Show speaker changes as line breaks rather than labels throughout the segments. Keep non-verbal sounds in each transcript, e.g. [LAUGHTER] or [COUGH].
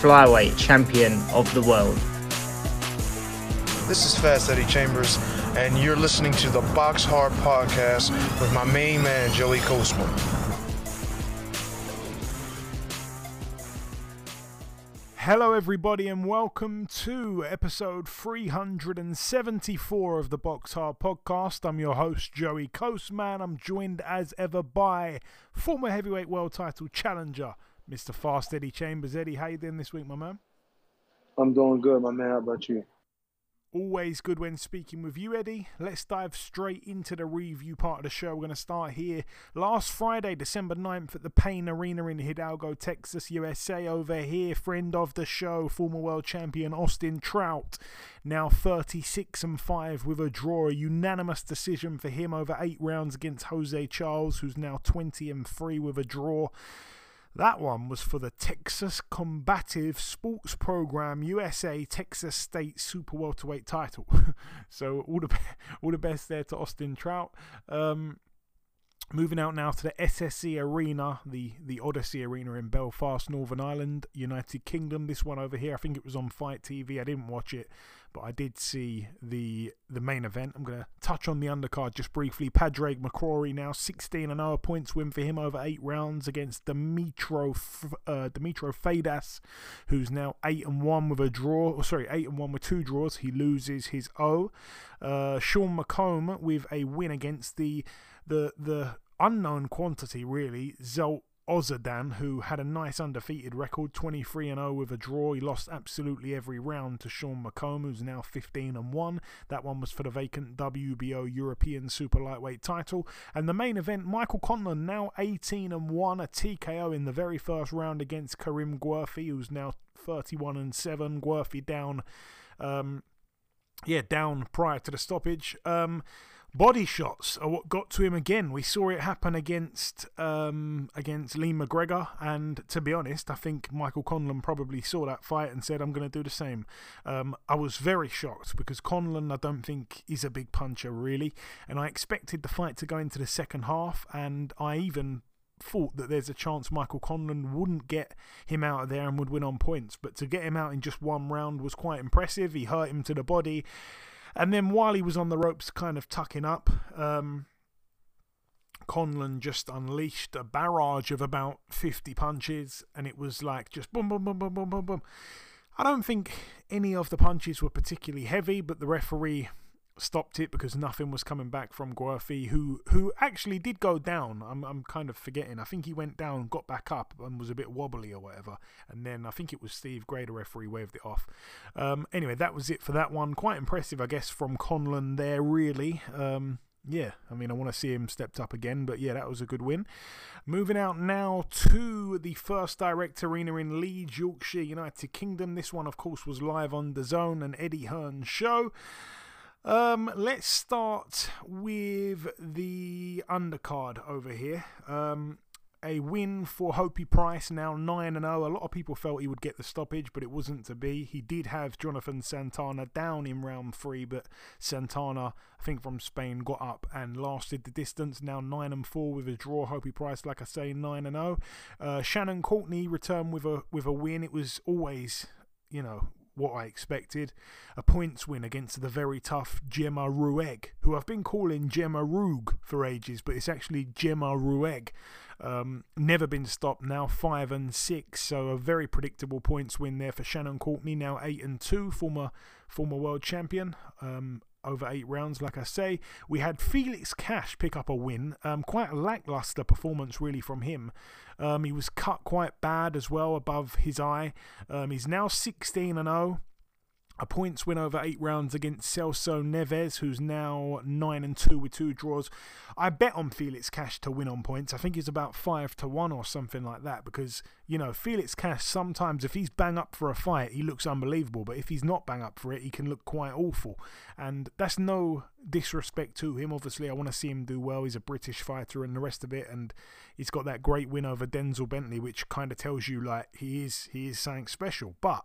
flyweight champion of the world.
This is Fast Eddie Chambers, and you're listening to the Box Hard Podcast with my main man, Joey Coastman.
Hello, everybody, and welcome to episode 374 of the Box Hard Podcast. I'm your host, Joey Coastman. I'm joined as ever by former heavyweight world title challenger, Mr. Fast Eddie Chambers. Eddie, how you doing this week, my man?
I'm doing good, my man. How about you?
Always good when speaking with you, Eddie. Let's dive straight into the review part of the show. We're going to start here. Last Friday, December 9th, at the Payne Arena in Hidalgo, Texas, USA. Over here, friend of the show, former world champion Austin Trout, now 36 and 5 with a draw. A unanimous decision for him over eight rounds against Jose Charles, who's now 20 and 3 with a draw. That one was for the Texas Combative Sports Program USA Texas State Super Welterweight title. [LAUGHS] so all the [LAUGHS] all the best there to Austin Trout. Um, Moving out now to the SSE Arena, the, the Odyssey Arena in Belfast, Northern Ireland, United Kingdom. This one over here, I think it was on Fight TV. I didn't watch it, but I did see the the main event. I'm going to touch on the undercard just briefly. Padraig McCrory now 16 and 0 points win for him over eight rounds against Dimitro uh, Dimitro Fadas, who's now eight and one with a draw. Or sorry, eight and one with two draws. He loses his O. Uh, Sean McComb with a win against the the the unknown quantity really Zsolt Ozadan, who had a nice undefeated record, 23 0 with a draw. He lost absolutely every round to Sean McComb, who's now 15 and 1. That one was for the vacant WBO European Super Lightweight title. And the main event, Michael Conlan, now 18 and 1, a TKO in the very first round against Karim Guerfi, who's now 31 and 7. Guerfi down, um, yeah, down prior to the stoppage. Um, body shots are what got to him again. We saw it happen against um, against Lee McGregor, and to be honest, I think Michael Conlan probably saw that fight and said, "I'm going to do the same." Um, I was very shocked because Conlan, I don't think, is a big puncher really, and I expected the fight to go into the second half, and I even thought that there's a chance Michael Conlan wouldn't get him out of there and would win on points, but to get him out in just one round was quite impressive. He hurt him to the body. And then while he was on the ropes, kind of tucking up, um, Conlan just unleashed a barrage of about 50 punches, and it was like just boom, boom, boom, boom, boom, boom, boom. I don't think any of the punches were particularly heavy, but the referee stopped it because nothing was coming back from Guerfi, who who actually did go down. I'm I'm kind of forgetting. I think he went down, got back up, and was a bit wobbly or whatever. And then I think it was Steve Gray, the referee, waved it off. Um, anyway, that was it for that one. Quite impressive, I guess, from Conlan there. Really. Um, yeah, I mean, I want to see him stepped up again, but yeah, that was a good win. Moving out now to the first direct arena in Leeds, Yorkshire, United Kingdom. This one, of course, was live on DAZN and Eddie Hearn show. Um, let's start with the undercard over here. Um, a win for Hopey Price, now 9 0. A lot of people felt he would get the stoppage, but it wasn't to be. He did have Jonathan Santana down in round three, but Santana, I think from Spain, got up and lasted the distance. Now 9 and 4 with a draw. Hopey Price, like I say, 9 0. Uh, Shannon Courtney returned with a with a win. It was always, you know, what I expected. A points win against the very tough Gemma Ruegg, who I've been calling Gemma Rug for ages, but it's actually Gemma Ruegg. Um, never been stopped now, five and six, so a very predictable points win there for Shannon Courtney. Now eight and two, former former world champion. Um, over eight rounds, like I say. We had Felix Cash pick up a win. Um, quite a lackluster performance, really, from him. Um, he was cut quite bad as well above his eye. Um, he's now 16 and 0. A points win over eight rounds against Celso Neves, who's now nine and two with two draws. I bet on Felix Cash to win on points. I think he's about five to one or something like that because you know Felix Cash sometimes if he's bang up for a fight he looks unbelievable, but if he's not bang up for it he can look quite awful. And that's no disrespect to him. Obviously, I want to see him do well. He's a British fighter and the rest of it, and he's got that great win over Denzel Bentley, which kind of tells you like he is he is something special, but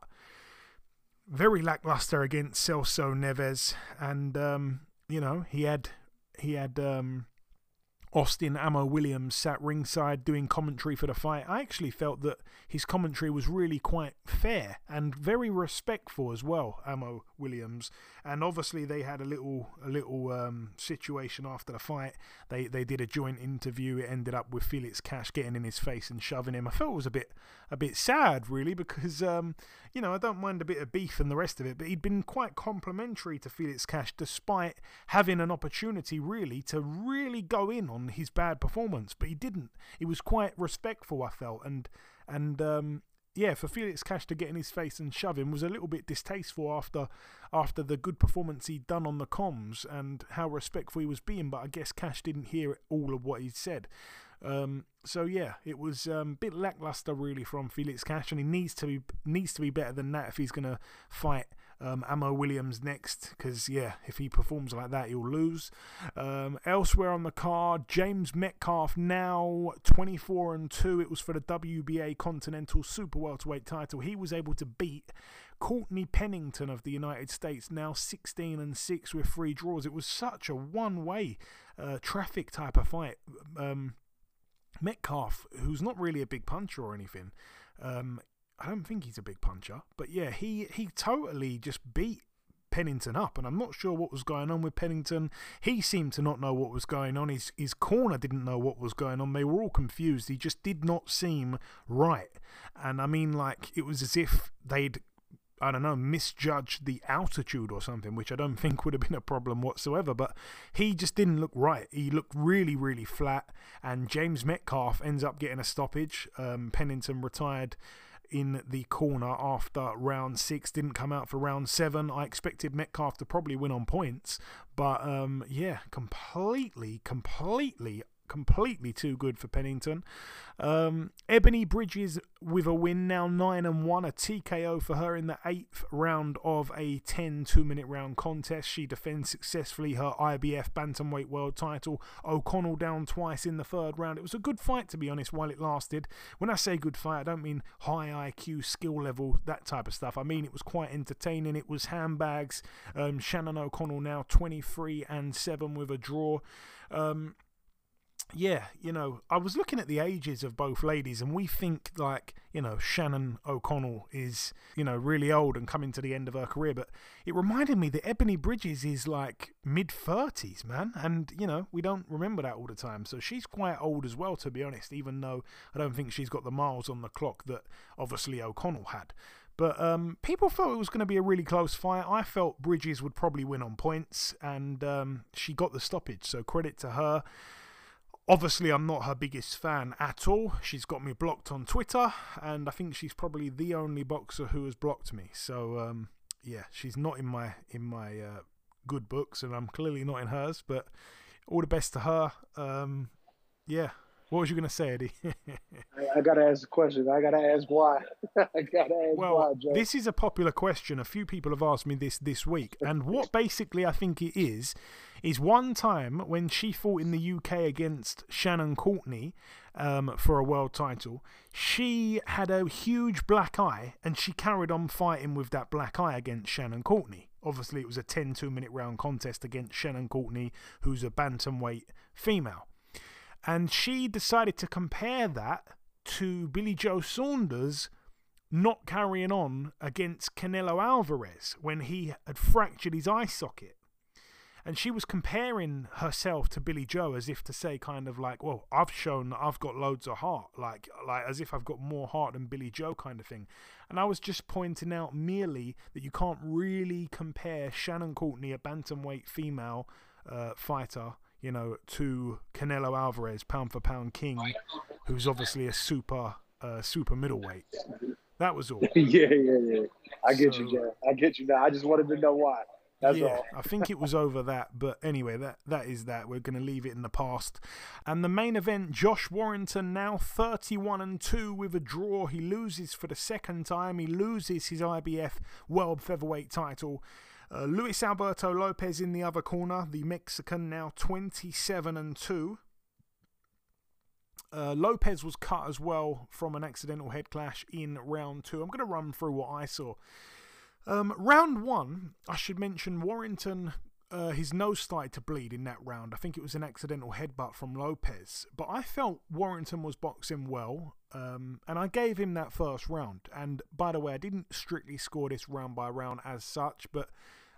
very lackluster against Celso Neves, and um, you know he had he had um, Austin Ammo Williams sat ringside doing commentary for the fight. I actually felt that his commentary was really quite fair and very respectful as well. Ammo Williams, and obviously they had a little a little um, situation after the fight. They they did a joint interview. It ended up with Felix Cash getting in his face and shoving him. I felt it was a bit a bit sad really because um, you know I don't mind a bit of beef and the rest of it, but he'd been quite complimentary to Felix Cash despite having an opportunity really to really go in on his bad performance, but he didn't. He was quite respectful, I felt, and and um, yeah, for Felix Cash to get in his face and shove him was a little bit distasteful after after the good performance he'd done on the comms and how respectful he was being. But I guess Cash didn't hear all of what he'd said. Um, so yeah, it was um, a bit lackluster really from Felix Cash, and he needs to be needs to be better than that if he's going to fight um, Ammo Williams next. Because yeah, if he performs like that, he'll lose. Um, elsewhere on the card, James Metcalf now 24 and two. It was for the WBA Continental Super Welterweight title. He was able to beat Courtney Pennington of the United States, now 16 and 6 with three draws. It was such a one way uh, traffic type of fight. Um, Metcalf, who's not really a big puncher or anything, um, I don't think he's a big puncher, but yeah, he, he totally just beat Pennington up, and I'm not sure what was going on with Pennington. He seemed to not know what was going on. His his corner didn't know what was going on. They were all confused. He just did not seem right. And I mean, like it was as if they'd I don't know, misjudged the altitude or something, which I don't [LAUGHS] think would have been a problem whatsoever. But he just didn't look right. He looked really, really flat. And James Metcalf ends up getting a stoppage. Um, Pennington retired in the corner after round six, didn't come out for round seven. I expected Metcalf to probably win on points, but um, yeah, completely, completely completely too good for Pennington. Um, Ebanie Bridges with a win now, 9 and 1, a TKO for her in the eighth round of a 10 two minute round contest. She defends successfully her IBF Bantamweight World title. O'Connell down twice in the third round. It was a good fight, to be honest, while it lasted. When I say good fight, I don't mean high IQ, skill level, that type of stuff. I mean it was quite entertaining. It was handbags. Um, Shannon O'Connell now 23 and 7 with a draw. Um, yeah, you know, I was looking at the ages of both ladies, and we think like, you know, Shannon O'Connell is, you know, really old and coming to the end of her career, but it reminded me that Ebanie Bridges is like mid 30s, man, and, you know, we don't remember that all the time. So she's quite old as well, to be honest, even though I don't think she's got the miles on the clock that obviously O'Connell had. But um, people felt it was going to be a really close fight. I felt Bridges would probably win on points, and um, she got the stoppage, so credit to her. Obviously, I'm not her biggest fan at all. She's got me blocked on Twitter, and I think she's probably the only boxer who has blocked me. So, um, yeah, she's not in my in my uh, good books, and I'm clearly not in hers. But all the best to her. Um, yeah. What was you going to say, Eddie? [LAUGHS]
I, I, gotta ask a question. I gotta ask why. [LAUGHS] I gotta ask
well,
why, Joe.
This is a popular question. A few people have asked me this this week, and what basically I think it is is one time when she fought in the UK against Shannon Courtney um, for a world title, she had a huge black eye and she carried on fighting with that black eye against Shannon Courtney. Obviously, it was a 10 2 minute round contest against Shannon Courtney, who's a bantamweight female. And she decided to compare that to Billy Joe Saunders not carrying on against Canelo Alvarez when he had fractured his eye socket and she was comparing herself to Billy Joe as if to say, kind of like, "Well, I've shown that I've got loads of heart, like, like as if I've got more heart than Billy Joe, kind of thing." And I was just pointing out merely that you can't really compare Shannon Courtney, a bantamweight female uh, fighter, you know, to Canelo Alvarez, pound for pound king, who's obviously a super, uh, super middleweight. That was all. [LAUGHS]
yeah, yeah, yeah. I get you,
So-
Jeff. I get you now. I just wanted to know why. That's
yeah,
all.
I think it was over that, but anyway, that that is that. We're going to leave it in the past. And the main event: Josh Warrington now thirty-one and two with a draw. He loses for the second time. He loses his IBF World Featherweight title. Uh, Luis Alberto Lopez in the other corner, the Mexican, now twenty-seven and two. Uh, Lopez was cut as well from an accidental head clash in round two. I'm going to run through what I saw. Um, round one, I should mention Warrington. Uh, his nose started to bleed in that round. I think it was an accidental headbutt from Lopez. But I felt Warrington was boxing well, um, and I gave him that first round. And by the way, I didn't strictly score this round by round as such, but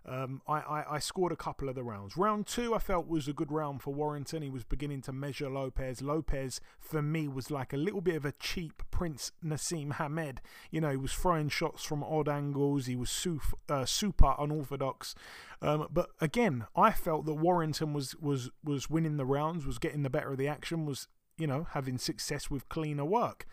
um, I, I, I scored a couple of the rounds. Round two, I felt was a good round for Warrington. He was beginning to measure Lopez. Lopez, for me, was like a little bit of a cheap Prince Naseem Hamed. You know, he was throwing shots from odd angles. He was uh, super unorthodox. Um, but again, I felt that Warrington was, was, was winning the rounds, was getting the better of the action, was, you know, having success with cleaner work.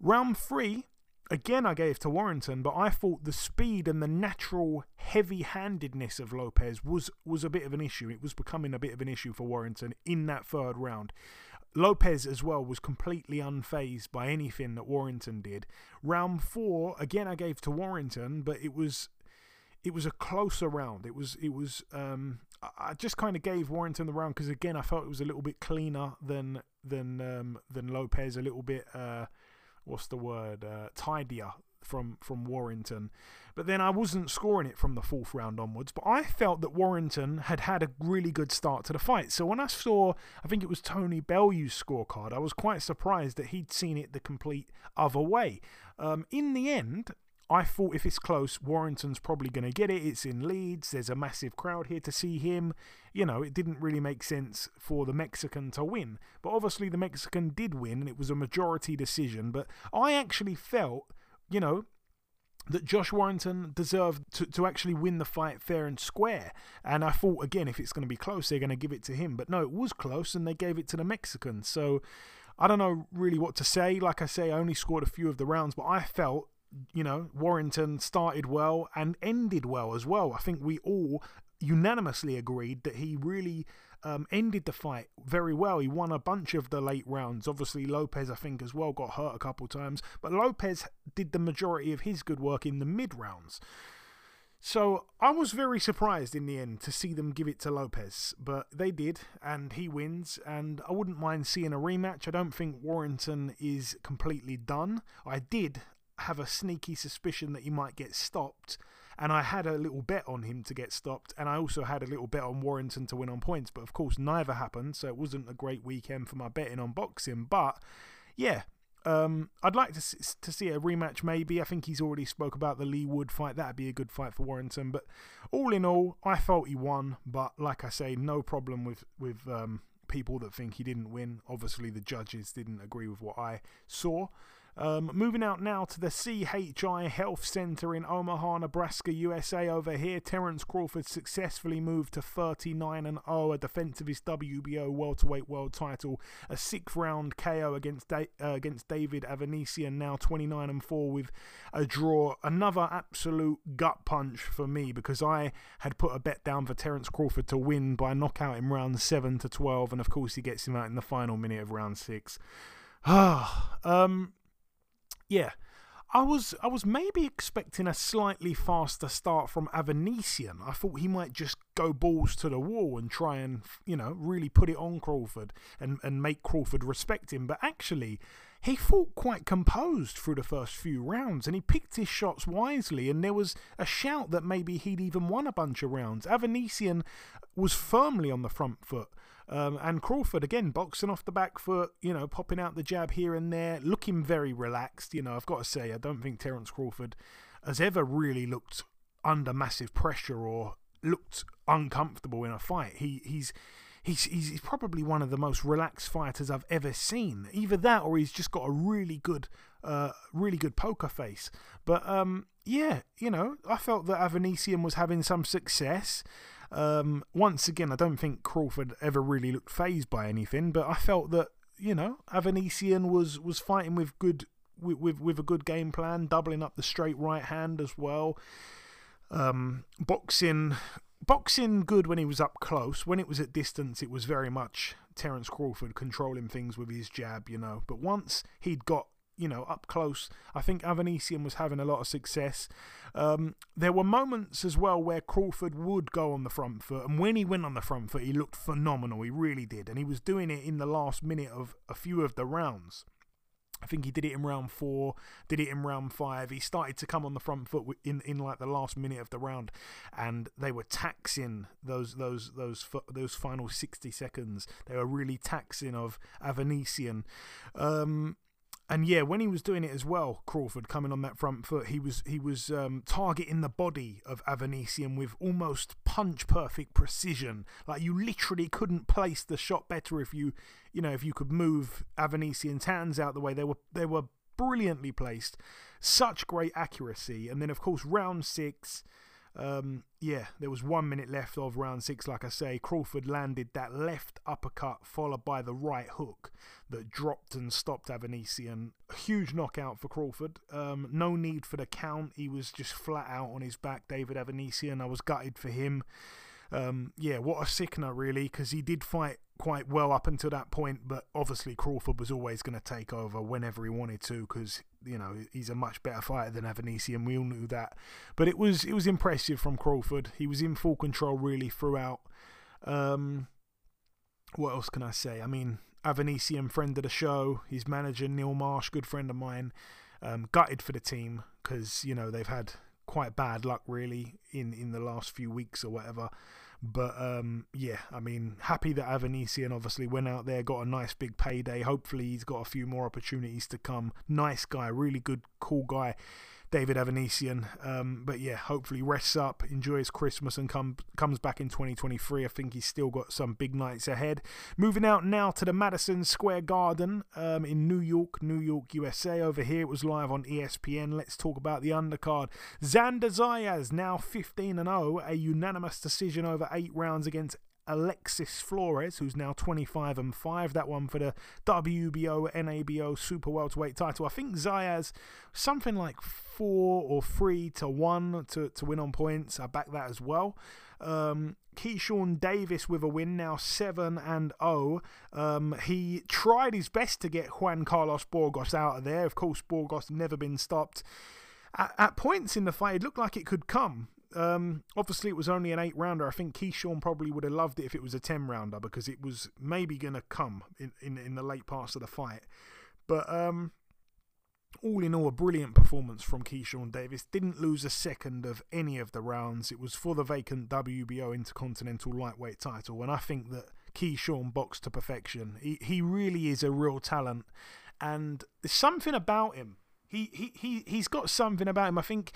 Round three, again I gave to Warrington, but I thought the speed and the natural heavy-handedness of Lopez was was a bit of an issue. It was becoming a bit of an issue for Warrington in that third round. Lopez as well was completely unfazed by anything that Warrington did. Round four, again I gave to Warrington, but it was it was a closer round. It was it was um, I- I just kind of gave Warrington the round because again I felt it was a little bit cleaner than than um, than Lopez, a little bit uh, what's the word uh, tidier from from Warrington. But then I wasn't scoring it from the fourth round onwards. But I felt that Warrington had had a really good start to the fight. So when I saw, I think it was Tony Bellew's scorecard, I was quite surprised that he'd seen it the complete other way. Um, in the end, I thought if it's close, Warrington's probably going to get it. It's in Leeds. There's a massive crowd here to see him. You know, it didn't really make sense for the Mexican to win. But obviously, the Mexican did win, and it was a majority decision. But I actually felt, you know, that Josh Warrington deserved to, to actually win the fight fair and square. And I thought, again, if it's going to be close, they're going to give it to him. But no, it was close, and they gave it to the Mexican. So I don't know really what to say. Like I say, I only scored a few of the rounds, but I felt you know, Warrington started well and ended well as well. I think we all unanimously agreed that he really um, ended the fight very well. He won a bunch of the late rounds. Obviously, Lopez, I think, as well, got hurt a couple times, but Lopez did the majority of his good work in the mid rounds. So I was very surprised in the end to see them give it to Lopez, but they did, and he wins. And I wouldn't mind seeing a rematch. I don't think Warrington is completely done. I did have a sneaky suspicion that he might get stopped, and I had a little bet on him to get stopped, and I also had a little bet on Warrington to win on points. But of course, neither happened, so it wasn't a great weekend for my betting on boxing. But yeah, um, I'd like to to see a rematch. Maybe I think he's already spoke about the Leigh Wood fight. That'd be a good fight for Warrington. But all in all, I felt he won. But like I say, no problem with with um, people that think he didn't win. Obviously, the judges didn't agree with what I saw. Um, moving out now to the CHI Health Center in Omaha, Nebraska, USA. Over here, Terence Crawford successfully moved to 39 and 0, a defense of his WBO welterweight world title, a sixth round KO against da- uh, against David Avanesyan, now 29 and 4 with a draw. Another absolute gut punch for me because I had put a bet down for Terence Crawford to win by knockout in round 7 to 12, and of course he gets him out in the final minute of round 6. [SIGHS] um, yeah. I was I was maybe expecting a slightly faster start from Avanesyan. I thought he might just go balls to the wall and try and you know really put it on Crawford and and make Crawford respect him. But actually, he fought quite composed through the first few rounds and he picked his shots wisely. And there was a shout that maybe he'd even won a bunch of rounds. Avanesyan was firmly on the front foot. Um, and Crawford again boxing off the back foot, you know, popping out the jab here and there, looking very relaxed. You know, I've got to say, I don't think Terence Crawford has ever really looked under massive pressure or looked uncomfortable in a fight. He he's he's he's probably one of the most relaxed fighters I've ever seen. Either that or he's just got a really good uh really good poker face. But um yeah, you know, I felt that Avanesyan was having some success. Um, once again, I don't think Crawford ever really looked phased by anything, but I felt that you know Avanesyan was was fighting with good with, with with a good game plan, doubling up the straight right hand as well. Um, boxing, boxing good when he was up close. When it was at distance, it was very much Terence Crawford controlling things with his jab, you know. But once he'd got you know, up close. I think Avanesyan was having a lot of success. Um, there were moments as well where Crawford would go on the front foot, and when he went on the front foot, he looked phenomenal. He really did, and he was doing it in the last minute of a few of the rounds. I think he did it in round four, did it in round five. He started to come on the front foot in, in like the last minute of the round, and they were taxing those those those those final sixty seconds. They were really taxing of Avanesyan. Um, and yeah, when he was doing it as well, Crawford coming on that front foot, he was he was um, targeting the body of Avanesyan with almost punch perfect precision. Like you literally couldn't place the shot better if you you know if you could move Avanesyan's hands out the way. They were they were brilliantly placed, such great accuracy. And then of course round six. Um, yeah, there was one minute left of round six, like I say. Crawford landed that left uppercut followed by the right hook that dropped and stopped Avanesyan. A huge knockout for Crawford. Um, no need for the count. He was just flat out on his back, David Avanesyan. I was gutted for him. Um, yeah, what a sickener, really, because he did fight quite well up until that point, but obviously Crawford was always going to take over whenever he wanted to because you know he's a much better fighter than Avanesyan. We all knew that, but it was it was impressive from Crawford. He was in full control really throughout. Um, what else can I say? I mean, Avanesyan, friend of the show, his manager Neil Marsh, good friend of mine. Um, gutted for the team because you know they've had quite bad luck really in in the last few weeks or whatever. But um, yeah, I mean, happy that Avanesyan obviously went out there, got a nice big payday. Hopefully, he's got a few more opportunities to come. Nice guy, really good, cool guy. David Avanesyan. Um, but yeah, hopefully rests up, enjoys Christmas, and come, comes back in 2023. I think he's still got some big nights ahead. Moving out now to the Madison Square Garden um, in New York, New York, USA. Over here, it was live on ESPN. Let's talk about the undercard. Xander Zayas now 15 and 0, a unanimous decision over eight rounds against Alexis Flores, who's now 25 and 5. That one for the WBO, NABO Super Welterweight title. I think Zayas something like four or three to one to, to win on points. I back that as well. Um, Keyshawn Davis with a win now 7 and 0. Um, he tried his best to get Juan Carlos Burgos out of there. Of course, Burgos never been stopped. At, at points in the fight, it looked like it could come. Um, obviously, it was only an eight rounder. I think Keyshawn probably would have loved it if it was a 10 rounder because it was maybe going to come in, in, in, the late parts of the fight. But um, all in all, a brilliant performance from Keyshawn Davis. Didn't lose a second of any of the rounds. It was for the vacant WBO Intercontinental Lightweight title. And I think that Keyshawn boxed to perfection. He, he really is a real talent. And there's something about him. He, he, he, he's got something about him. I think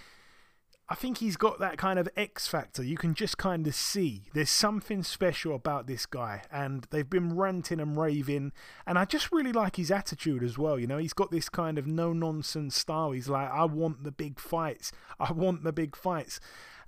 I think he's got that kind of X factor. You can just kind of see there's something special about this guy, and they've been ranting and raving. And I just really like his attitude as well. You know, he's got this kind of no nonsense style. He's like, I want the big fights, I want the big fights.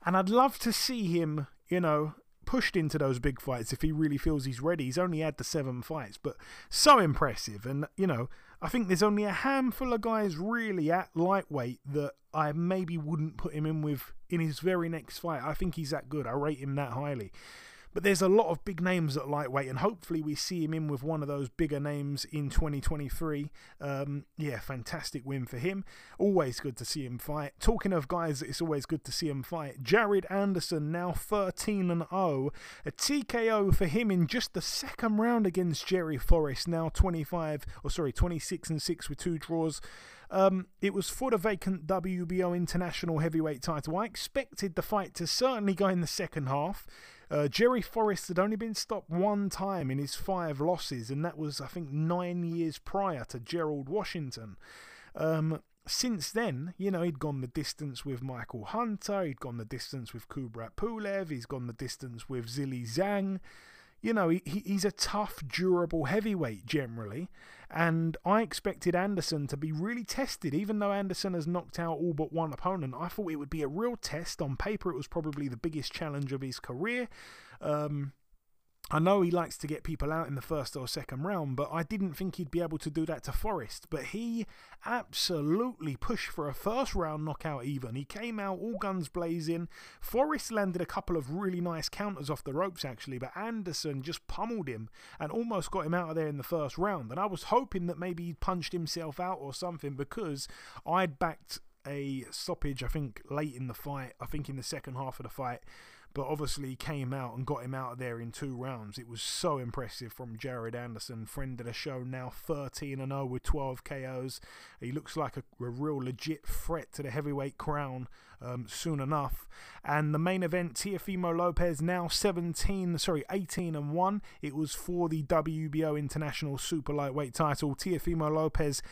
And I'd love to see him, you know, pushed into those big fights if he really feels he's ready. He's only had the seven fights, but so impressive. And, you know, I think there's only a handful of guys really at lightweight that I maybe wouldn't put him in with in his very next fight. I think he's that good. I rate him that highly. But there's a lot of big names at lightweight, and hopefully we see him in with one of those bigger names in 2023. Um, yeah, fantastic win for him. Always good to see him fight. Talking of guys, it's always good to see him fight. Jared Anderson now 13 and 0. A TKO for him in just the second round against Jerry Forrest. Now 25, or sorry, 26 and 6 with two draws. Um, it was for the vacant WBO International Heavyweight title. I expected the fight to certainly go in the second half. Uh, Jerry Forrest had only been stopped one time in his five losses, and that was, I think, nine years prior to Gerald Washington. Um, since then, you know, he'd gone the distance with Michael Hunter, he'd gone the distance with Kubrat Pulev, he's gone the distance with Zhilei Zhang. You know, he, he's a tough, durable heavyweight generally. And I expected Anderson to be really tested, even though Anderson has knocked out all but one opponent. I thought it would be a real test. On paper, it was probably the biggest challenge of his career. Um, I know he likes to get people out in the first or second round, but I didn't think he'd be able to do that to Forrest. But he absolutely pushed for a first round knockout, even. He came out all guns blazing. Forrest landed a couple of really nice counters off the ropes, actually, but Anderson just pummeled him and almost got him out of there in the first round. And I was hoping that maybe he'd punched himself out or something because I'd backed a stoppage, I think, late in the fight, I think in the second half of the fight but obviously came out and got him out of there in two rounds. It was so impressive from Jared Anderson, friend of the show, now 13 and 0 with 12 KOs. He looks like a, a real legit threat to the heavyweight crown um, soon enough. And the main event, Teofimo Lopez now 17, sorry, 18 and 1. It was for the WBO International Super Lightweight title. Teofimo Lopez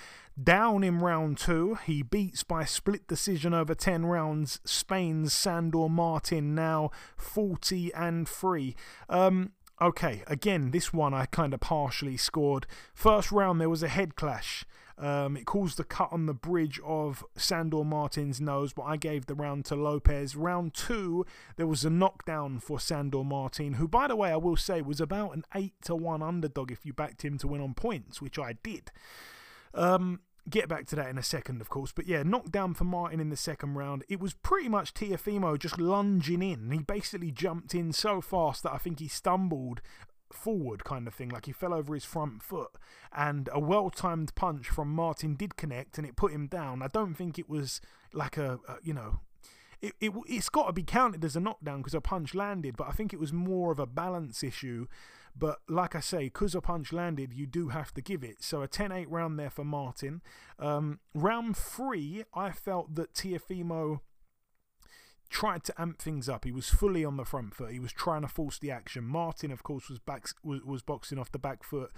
down in round two. He beats by split decision over 10 rounds Spain's Sandor Martin, now 40 and 3. Um, okay, again, this one I kind of partially scored. First round, there was a head clash. Um, it caused the cut on the bridge of Sandor Martin's nose, but I gave the round to Lopez. Round two, there was a knockdown for Sandor Martin, who, by the way, I will say was about an 8 to 1 underdog if you backed him to win on points, which I did. Um, get back to that in a second, of course. But yeah, knockdown for Martin in the second round. It was pretty much Teofimo just lunging in. He basically jumped in so fast that I think he stumbled forward kind of thing like he fell over his front foot and a well-timed punch from Martin did connect and it put him down I don't think it was like a, a you know it, it, it's got to be counted as a knockdown because a punch landed, but I think it was more of a balance issue but like I say, because a punch landed, you do have to give it. So a 10 8 round there for Martin. Um, round three, I felt that Teofimo tried to amp things up. He was fully on the front foot. He was trying to force the action. Martin, of course, was back was, was boxing off the back foot.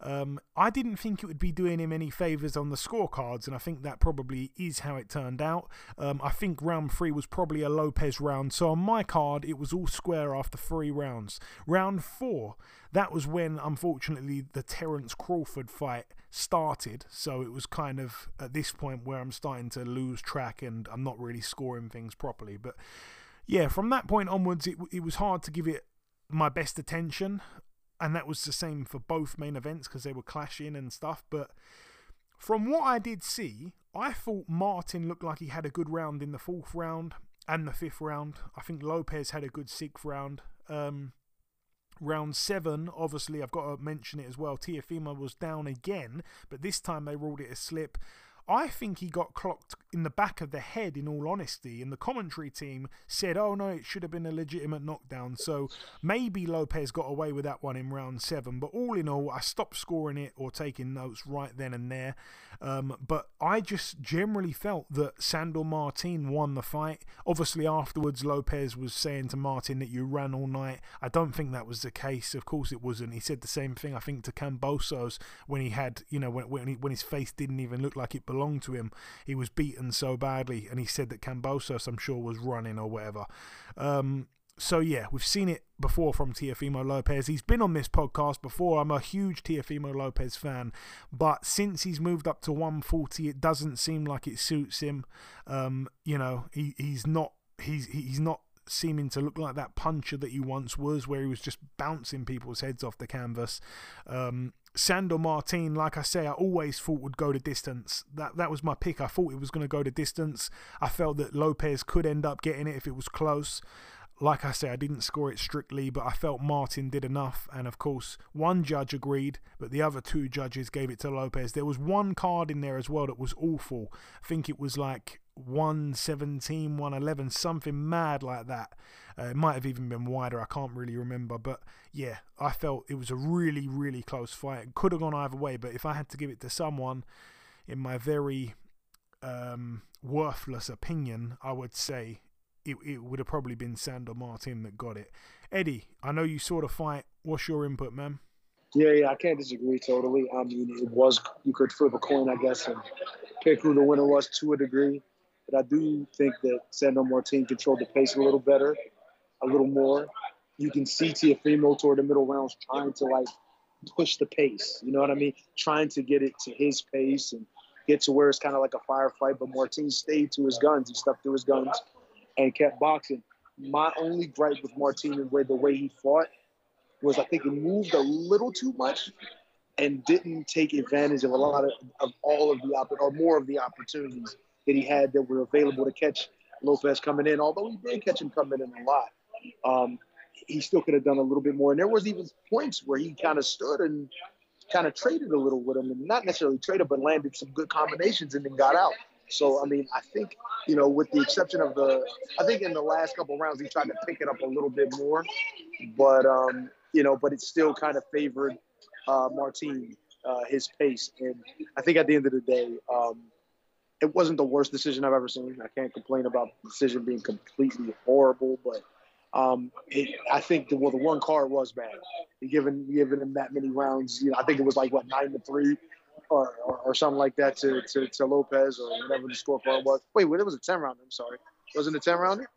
Um, I didn't think it would be doing him any favours on the scorecards, and I think that probably is how it turned out. Um, I think round three was probably a Lopez round, so on my card, it was all square after three rounds. Round four, that was when, unfortunately, the Terence Crawford fight started, so it was kind of at this point where I'm starting to lose track and I'm not really scoring things properly. But yeah, from that point onwards, it, it was hard to give it my best attention and that was the same for both main events because they were clashing and stuff. But from what I did see, I thought Martin looked like he had a good round in the fourth round and the fifth round. I think Lopez had a good sixth round. Um, round seven, obviously, I've got to mention it as well. Teofimo was down again, but this time they ruled it a slip. I think he got clocked in the back of the head, in all honesty. And the commentary team said, oh no, it should have been a legitimate knockdown. So maybe Lopez got away with that one in round seven. But all in all, I stopped scoring it or taking notes right then and there. Um, but I just generally felt that Sandor Martin won the fight. Obviously, afterwards, Lopez was saying to Martin that you ran all night. I don't think that was the case. Of course, it wasn't. He said the same thing, I think, to Kambosos when he had, you know, when, when, he, when his face didn't even look like it belonged belonged to him. He was beaten so badly, and he said that Kambosos, I'm sure, was running or whatever. Um, so yeah, we've seen it before from Teofimo Lopez. He's been on this podcast before. I'm a huge Teofimo Lopez fan, but since he's moved up to 140, it doesn't seem like it suits him. Um, you know, he, he's not he's he's not seeming to look like that puncher that he once was, where he was just bouncing people's heads off the canvas. Um, Sandor Martin, like I say, I always thought would go the distance. That that was my pick. I thought it was going to go the distance. I felt that Lopez could end up getting it if it was close. Like I say, I didn't score it strictly, but I felt Martin did enough. And of course, one judge agreed, but the other two judges gave it to Lopez. There was one card in there as well that was awful. I think it was like 117, 111, something mad like that. Uh, it might have even been wider. I can't really remember. But yeah, I felt it was a really, really close fight. It could have gone either way. But if I had to give it to someone, in my very um, worthless opinion, I would say it, it would have probably been Sandor Martin that got it. Eddie, I know you saw the fight. What's your input, man?
Yeah, yeah, I can't disagree totally. I mean, it was you could flip a coin, I guess, and pick who the winner was to a degree. But I do think that Sandor Martin controlled the pace a little better, a little more. You can see Teofimo toward the middle rounds trying to like push the pace. You know what I mean? Trying to get it to his pace and get to where it's kind of like a firefight. But Martin stayed to his guns. He stuck to his guns and kept boxing. My only gripe with Martin and the way he fought was I think he moved a little too much and didn't take advantage of a lot of, of all of the opp- or more of the opportunities that he had that were available to catch Lopez coming in. Although he did catch him coming in a lot, um, he still could have done a little bit more. And there was even points where he kind of stood and kind of traded a little with him, and not necessarily traded, but landed some good combinations and then got out. So I mean, I think you know, with the exception of the, I think in the last couple rounds he tried to pick it up a little bit more, but um, you know, but it still kind of favored uh, Martin, uh, his pace. And I think at the end of the day, um, it wasn't the worst decision I've ever seen. I can't complain about the decision being completely horrible, but um, it, I think the well, the one card was bad. Given given him that many rounds, you know, I think it was like what nine to three, or, or, or something like that to, to, to Lopez or whatever the scorecard was. Wait, well, it was a ten rounder. I'm sorry, wasn't it a ten rounder?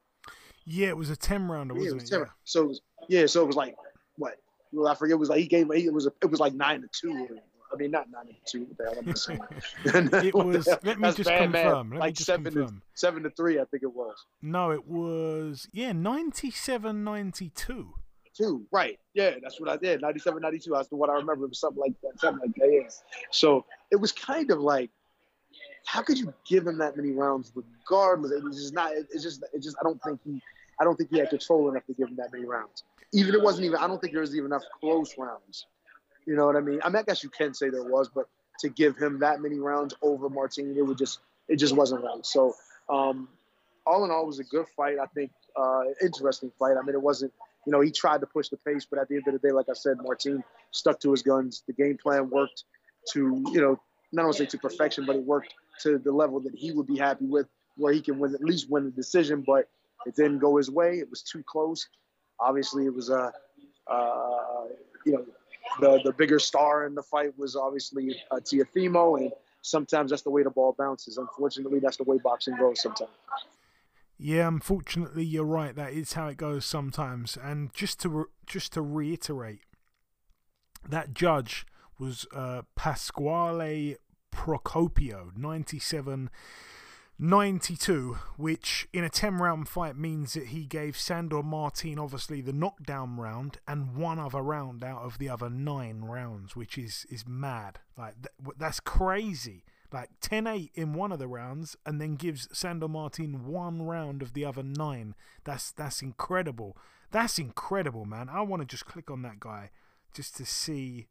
Yeah, it was a ten rounder, wasn't
yeah, it? Was
it?
10 So it was, yeah, so it was like what? Well, I forget. It was like he gave. It was a, it was like nine to two. I mean, not nine to two. What the hell am I saying? [LAUGHS] [LAUGHS]
it was. Let me
That's
just
bad,
confirm. Let
like
me just
seven
confirm.
to seven to three. I think it was
No, it was yeah, 97 92.
two. Right. Yeah, that's what I did. 97, 92. That's what I remember. It was something like that. Something like that. Yeah. So it was kind of like, how could you give him that many rounds regardless? It was just not. It's just. It just. I don't think he. I don't think he had control enough to give him that many rounds. Even it wasn't even. I don't think there was even enough close rounds. You know what I mean? I mean, I guess you can say there was, but to give him that many rounds over Martin, it would just. It just wasn't right. So, um, all in all, it was a good fight. I think uh, interesting fight. I mean, it wasn't. You know, he tried to push the pace, but at the end of the day, like I said, Martin stuck to his guns. The game plan worked to, you know, not only say to perfection, but it worked to the level that he would be happy with, where he can win at least win the decision. But it didn't go his way. It was too close. Obviously, it was a, uh, you know, the the bigger star in the fight was obviously uh, Teofimo, and sometimes that's the way the ball bounces. Unfortunately, that's the way boxing goes sometimes.
Yeah, unfortunately, you're right. That is how it goes sometimes. And just to re- just to reiterate, that judge was uh, Pasquale Procopio, 97 92, which in a 10 round fight means that he gave Sandor Martin obviously the knockdown round and one other round out of the other nine rounds, which is, is mad. Like, th- that's crazy. Like 10 8 in one of the rounds and then gives Sandor Martin one round of the other nine. That's that's incredible. That's incredible, man. I want to just click on that guy just to see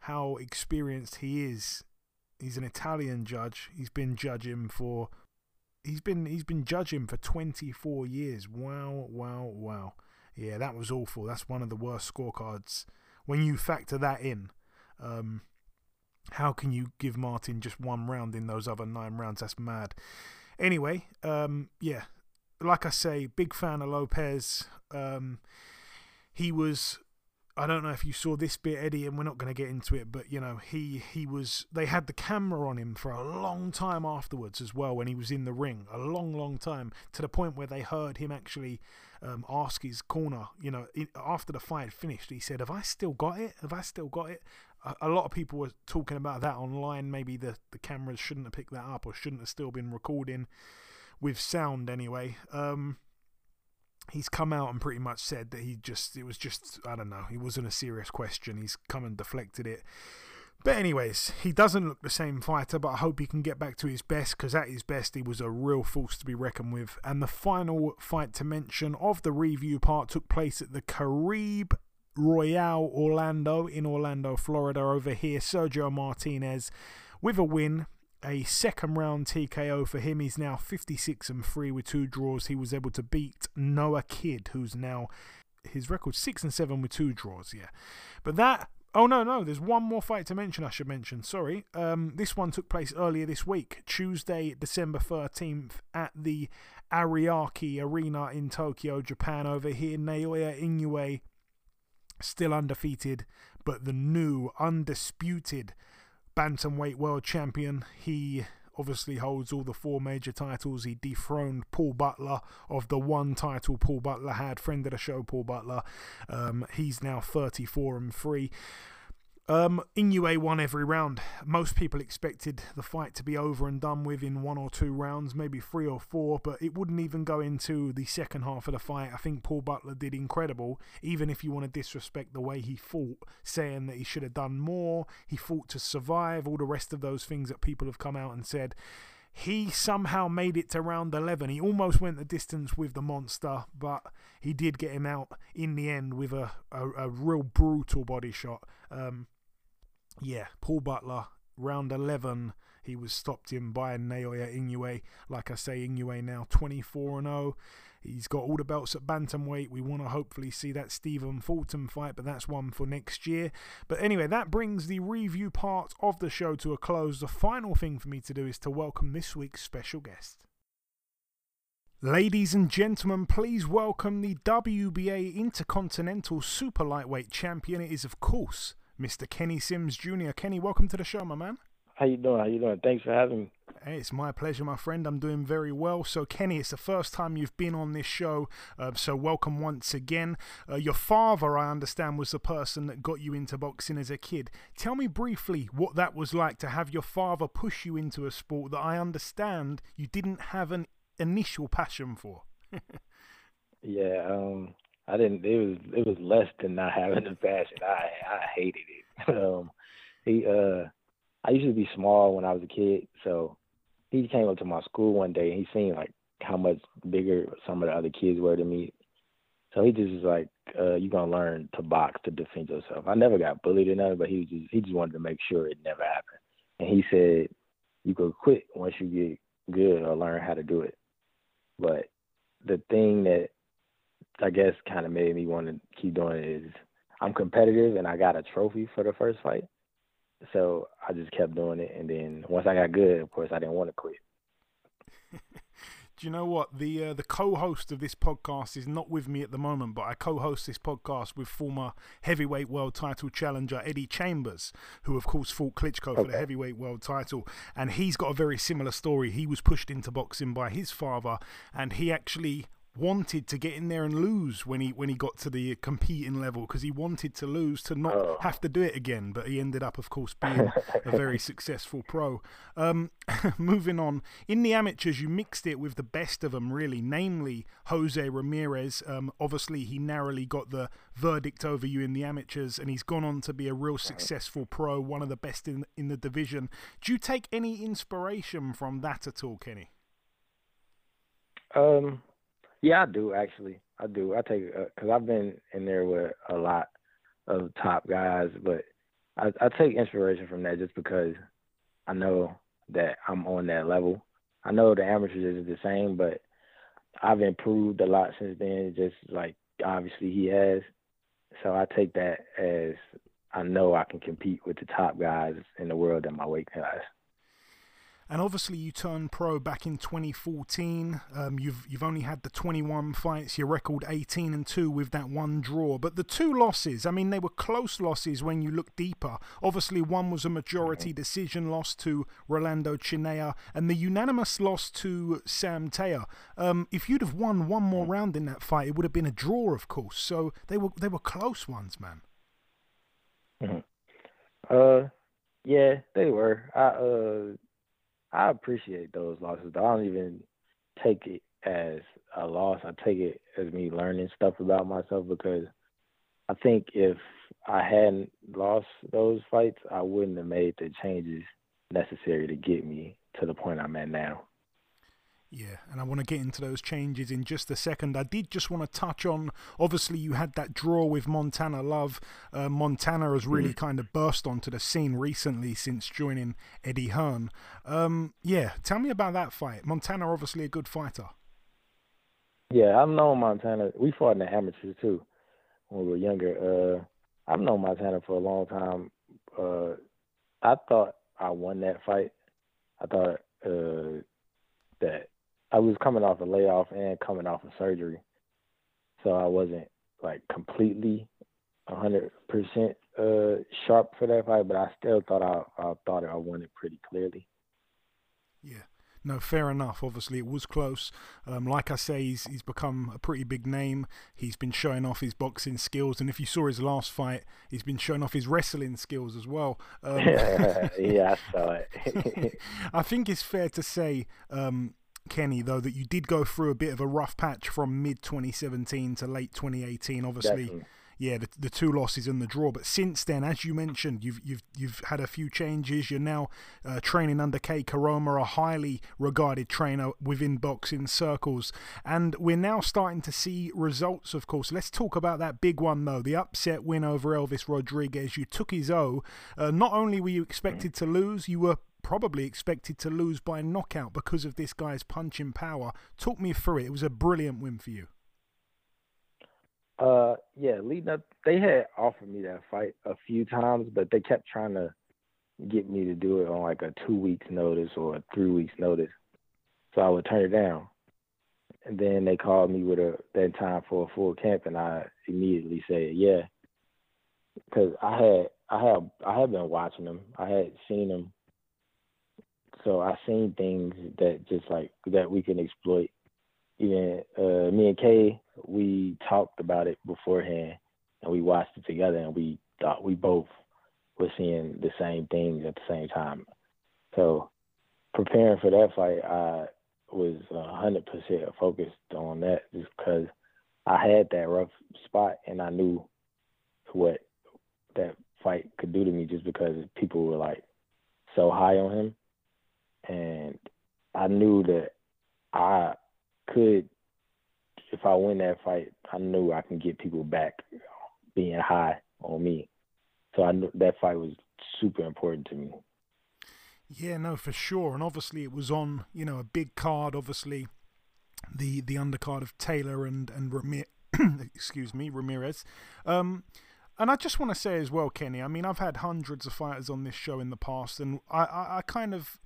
how experienced he is. He's an Italian judge. He's been judging for he's been he's been judging for 24 years. Wow, wow, wow. Yeah, that was awful. That's one of the worst scorecards when you factor that in. Um, how can you give Martin just one round in those other nine rounds? That's mad. Anyway, um, yeah, like I say, big fan of Lopez. Um, he was I don't know if you saw this bit, Eddie, and we're not going to get into it, but you know, he he was. They had the camera on him for a long time afterwards as well when he was in the ring, a long, long time, to the point where they heard him actually um, ask his corner. You know, after the fight finished, he said, "Have I still got it? Have I still got it?" A, a lot of people were talking about that online. Maybe the the cameras shouldn't have picked that up, or shouldn't have still been recording with sound anyway. Um, he's come out and pretty much said that he just it was just I don't know he wasn't a serious question. He's come and deflected it. But anyways he doesn't look the same fighter but I hope he can get back to his best because at his best he was a real force to be reckoned with. And the final fight to mention of the review part took place at the Caribe Royale Orlando in Orlando Florida over here Sergio Martinez with a win a second round TKO for him. He's now 56 and 3 with two draws. He was able to beat Noah Kidd, who's now his record 6 and 7 with two draws. Yeah. But that. Oh, no, no. There's one more fight to mention, I should mention. Sorry. Um, this one took place earlier this week, Tuesday, December 13th, at the Ariake Arena in Tokyo, Japan. Over here, Naoya Inoue, still undefeated, but the new, undisputed bantamweight world champion. He obviously holds all the four major titles. He dethroned Paul Butler of the one title Paul Butler had. Friend of the show, Paul Butler. Um, he's now 34 and 3. Um, Inoue won every round. Most people expected the fight to be over and done with in one or two rounds, maybe three or four, but it wouldn't even go into the second half of the fight. I think Paul Butler did incredible, even if you want to disrespect the way he fought, saying that he should have done more, he fought to survive, all the rest of those things that people have come out and said. He somehow made it to round 11. He almost went the distance with the monster, but he did get him out in the end with a, a, a real brutal body shot. Um, yeah, Paul Butler, round 11, he was stopped in by Naoya Inoue. Like I say, Inoue now 24 and 0. He's got all the belts at bantamweight. We want to hopefully see that Stephen Fulton fight, but that's one for next year. But anyway, that brings the review part of the show to a close. The final thing for me to do is to welcome this week's special guest. Ladies and gentlemen, please welcome the WBA Intercontinental Super Lightweight Champion. It is, of course, Mr. Kenny Sims Jr. Kenny, welcome to the show, my man.
How you doing? How you doing? Thanks for having me.
Hey, it's my pleasure, my friend. I'm doing very well. So, Kenny, it's the first time you've been on this show, uh, so welcome once again. Uh, your father, I understand, was the person that got you into boxing as a kid. Tell me briefly what that was like to have your father push you into a sport that I understand you didn't have an initial passion for. [LAUGHS]
yeah, um, I didn't. It was it was less than not having the passion. I I hated it. [LAUGHS] um, he uh I used to be small when I was a kid, so he came up to my school one day and he seen like how much bigger some of the other kids were than me. So he just was like, uh, "You gonna learn to box to defend yourself." I never got bullied or nothing, but he just he just wanted to make sure it never happened. And he said, "You could quit once you get good or learn how to do it." But the thing that I guess kind of made me want to keep doing it is I'm competitive and I got a trophy for the first fight. So I just kept doing it, and then once I got good, of course, I didn't want to quit. [LAUGHS]
Do you know what the uh, the co-host of this podcast is not with me at the moment, but I co-host this podcast with former heavyweight world title challenger Eddie Chambers, who of course fought Klitschko okay. for the heavyweight world title, and he's got a very similar story. He was pushed into boxing by his father, and he actually wanted to get in there and lose when he when he got to the competing level because he wanted to lose to not oh. have to do it again. But he ended up, of course, being a very [LAUGHS] successful pro. Um, [LAUGHS] moving on in the amateurs, you mixed it with the best of them, really, namely Jose Ramirez. Um, obviously, he narrowly got the verdict over you in the amateurs, and he's gone on to be a real successful pro, one of the best in in the division. Do you take any inspiration from that at all, Kenny?
Um, yeah, I do actually. I do. I take because uh, I've been in there with a lot of top guys, but I, I take inspiration from that just because I know that I'm on that level. I know the amateurs is the same, but I've improved a lot since then. Just like obviously he has, so I take that as I know I can compete with the top guys in the world in my weight class.
And obviously, you turned pro back in 2014. Um, you've you've only had the 21 fights. Your record 18 and two with that one draw. But the two losses, I mean, they were close losses when you look deeper. Obviously, one was a majority decision loss to Rolando Chinea, and the unanimous loss to Sam Teah. Um, if you'd have won one more round in that fight, it would have been a draw, of course. So they were they were close ones, man.
Mm-hmm. Uh, yeah, they were. I uh I appreciate those losses. I don't even take it as a loss. I take it as me learning stuff about myself because I think if I hadn't lost those fights, I wouldn't have made the changes necessary to get me to the point I'm at now.
Yeah, and I want to get into those changes in just a second. I did just want to touch on obviously, you had that draw with Montana Love. Uh, Montana has really mm-hmm. kind of burst onto the scene recently since joining Eddie Hearn. Um, yeah, tell me about that fight. Montana, obviously, a good fighter.
Yeah, I've known Montana. We fought in the amateurs too when we were younger. Uh, I've known Montana for a long time. Uh, I thought I won that fight. I thought uh, that I was coming off a layoff and coming off a surgery, so I wasn't like completely a hundred percent uh sharp for that fight, but I still thought I, I thought I won it pretty clearly.
Yeah. no, fair enough. Obviously, it was close. Um, like I say, he's he's become a pretty big name. He's been showing off his boxing skills, and if you saw his last fight, he's been showing off his wrestling skills as well.
Um, [LAUGHS] yeah, I saw it. [LAUGHS]
I think it's fair to say. Um, Kenny, though, that you did go through a bit of a rough patch from mid 2017 to late 2018. Obviously,
Definitely
yeah, the, the two losses and the draw. But since then, as you mentioned, you've you've you've had a few changes. You're now uh, training under Kay Koroma, a highly regarded trainer within boxing circles, and we're now starting to see results. Of course, let's talk about that big one though, the upset win over Elvis Rodriguez. You took his O. Uh, not only were you expected to lose, you were probably expected to lose by knockout because of this guy's punching power. Talk me through it. It was a brilliant win for you.
Uh, yeah, leading up, they had offered me that fight a few times, but they kept trying to get me to do it on like a two weeks notice or a three weeks notice. So I would turn it down. And then they called me with a that time for a full camp, and I immediately said yeah, because I had I had I had been watching them. I had seen them, so I seen things that just like that we can exploit even uh, me and Kay, we talked about it beforehand, and we watched it together, and we thought we both were seeing the same things at the same time. So preparing for that fight, I was hundred percent focused on that, just because I had that rough spot, and I knew what that fight could do to me, just because people were like so high on him, and I knew that I could, if I win that fight, I knew I can get people back being high on me. So I knew that fight was super important to me.
Yeah, no, for sure. And obviously, it was on you know a big card. Obviously, the the undercard of Taylor and and Ramir- [CLEARS THROAT] excuse me Ramirez. Um, and I just want to say as well, Kenny. I mean, I've had hundreds of fighters on this show in the past, and I, I, I kind of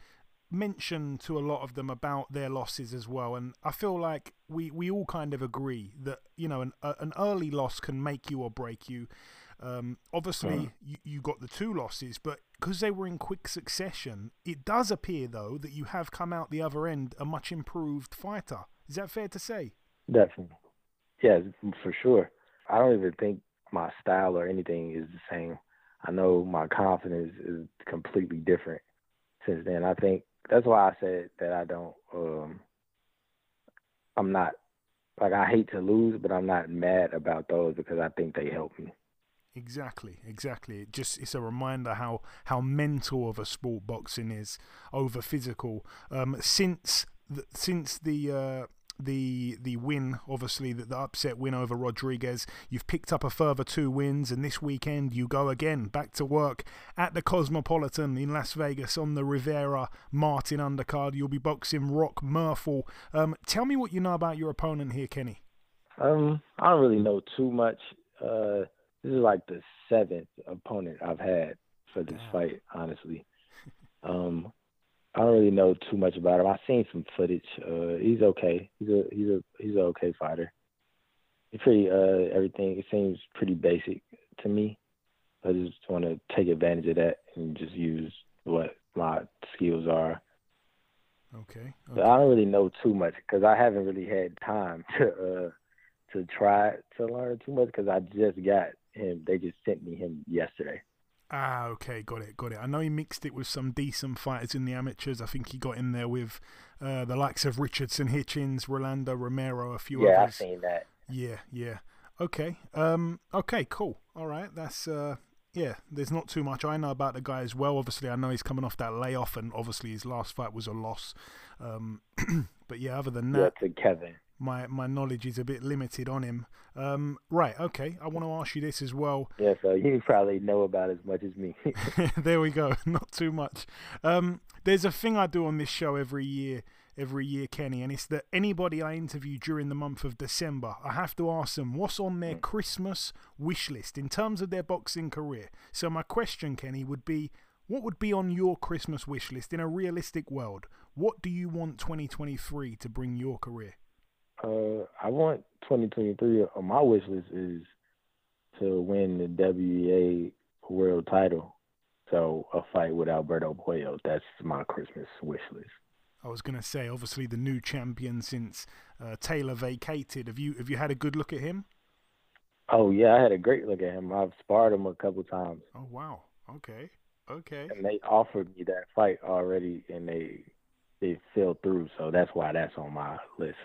mention to a lot of them about their losses as well, and I feel like we, we all kind of agree that you know an an early loss can make you or break you. Um, obviously, yeah. you, you got the two losses, but because they were in quick succession, it does appear though that you have come out the other end a much improved fighter. Is that fair to say?
Definitely, yeah, for sure. I don't even think my style or anything is the same. I know my confidence is completely different since then. I think that's why I said that I don't. Um, I'm not like I hate to lose, but I'm not mad about those because I think they help me.
Exactly, exactly. It just it's a reminder how how mental of a sport boxing is over physical. Um, since since the uh, the the win, obviously the, the upset win over Rodriguez. You've picked up a further two wins, and this weekend you go again back to work at the Cosmopolitan in Las Vegas on the Rivera Martin undercard. You'll be boxing Rock Murthel. Um, tell me what you know about your opponent here, Kenny.
Um, I don't really know too much. Uh, this is like the seventh opponent I've had for this Damn. fight, honestly. Um, I don't really know too much about him. I've seen some footage. Uh, he's okay. He's a he's a he's an okay fighter. He's pretty uh everything. It seems pretty basic to me. I just want to take advantage of that and just use what my skills are.
Okay. okay.
But I don't really know too much because I haven't really had time [LAUGHS] to uh to try to learn too much because I just got him. They just sent me him yesterday.
Ah, okay, got it, got it. I know he mixed it with some decent fighters in the amateurs. I think he got in there with uh, the likes of Richardson, Hitchens, Rolando Romero, a few
yeah,
others.
Yeah, I've seen that.
Yeah, yeah. Okay, um, okay, cool. All right, that's uh, yeah. There's not too much I know about the guy as well. Obviously, I know he's coming off that layoff, and obviously his last fight was a loss. Um, [CLEARS THROAT] but yeah, other than that,
yeah, to Kevin
my my knowledge is a bit limited on him. Um, right, okay. I want to ask you this as well.
Yeah, so you probably know about as much as me. [LAUGHS] [LAUGHS]
there we go. [LAUGHS] Not too much. Um, there's a thing I do on this show every year, every year, Kenny, and it's that anybody I interview during the month of December, I have to ask them what's on their mm. Christmas wish list in terms of their boxing career. So my question, Kenny, would be. What would be on your Christmas wish list in a realistic world? What do you want 2023 to bring your career?
Uh, I want 2023 on my wish list is to win the WBA world title. So a fight with Alberto Puello. That's my Christmas wish list.
I was going to say, obviously the new champion since uh, Taylor vacated. Have you have you had a good look at him?
Oh yeah, I had a great look at him. I've sparred him a couple times.
Oh wow. Okay. Okay.
And they offered me that fight already, and they they fell through. So that's why that's on my list.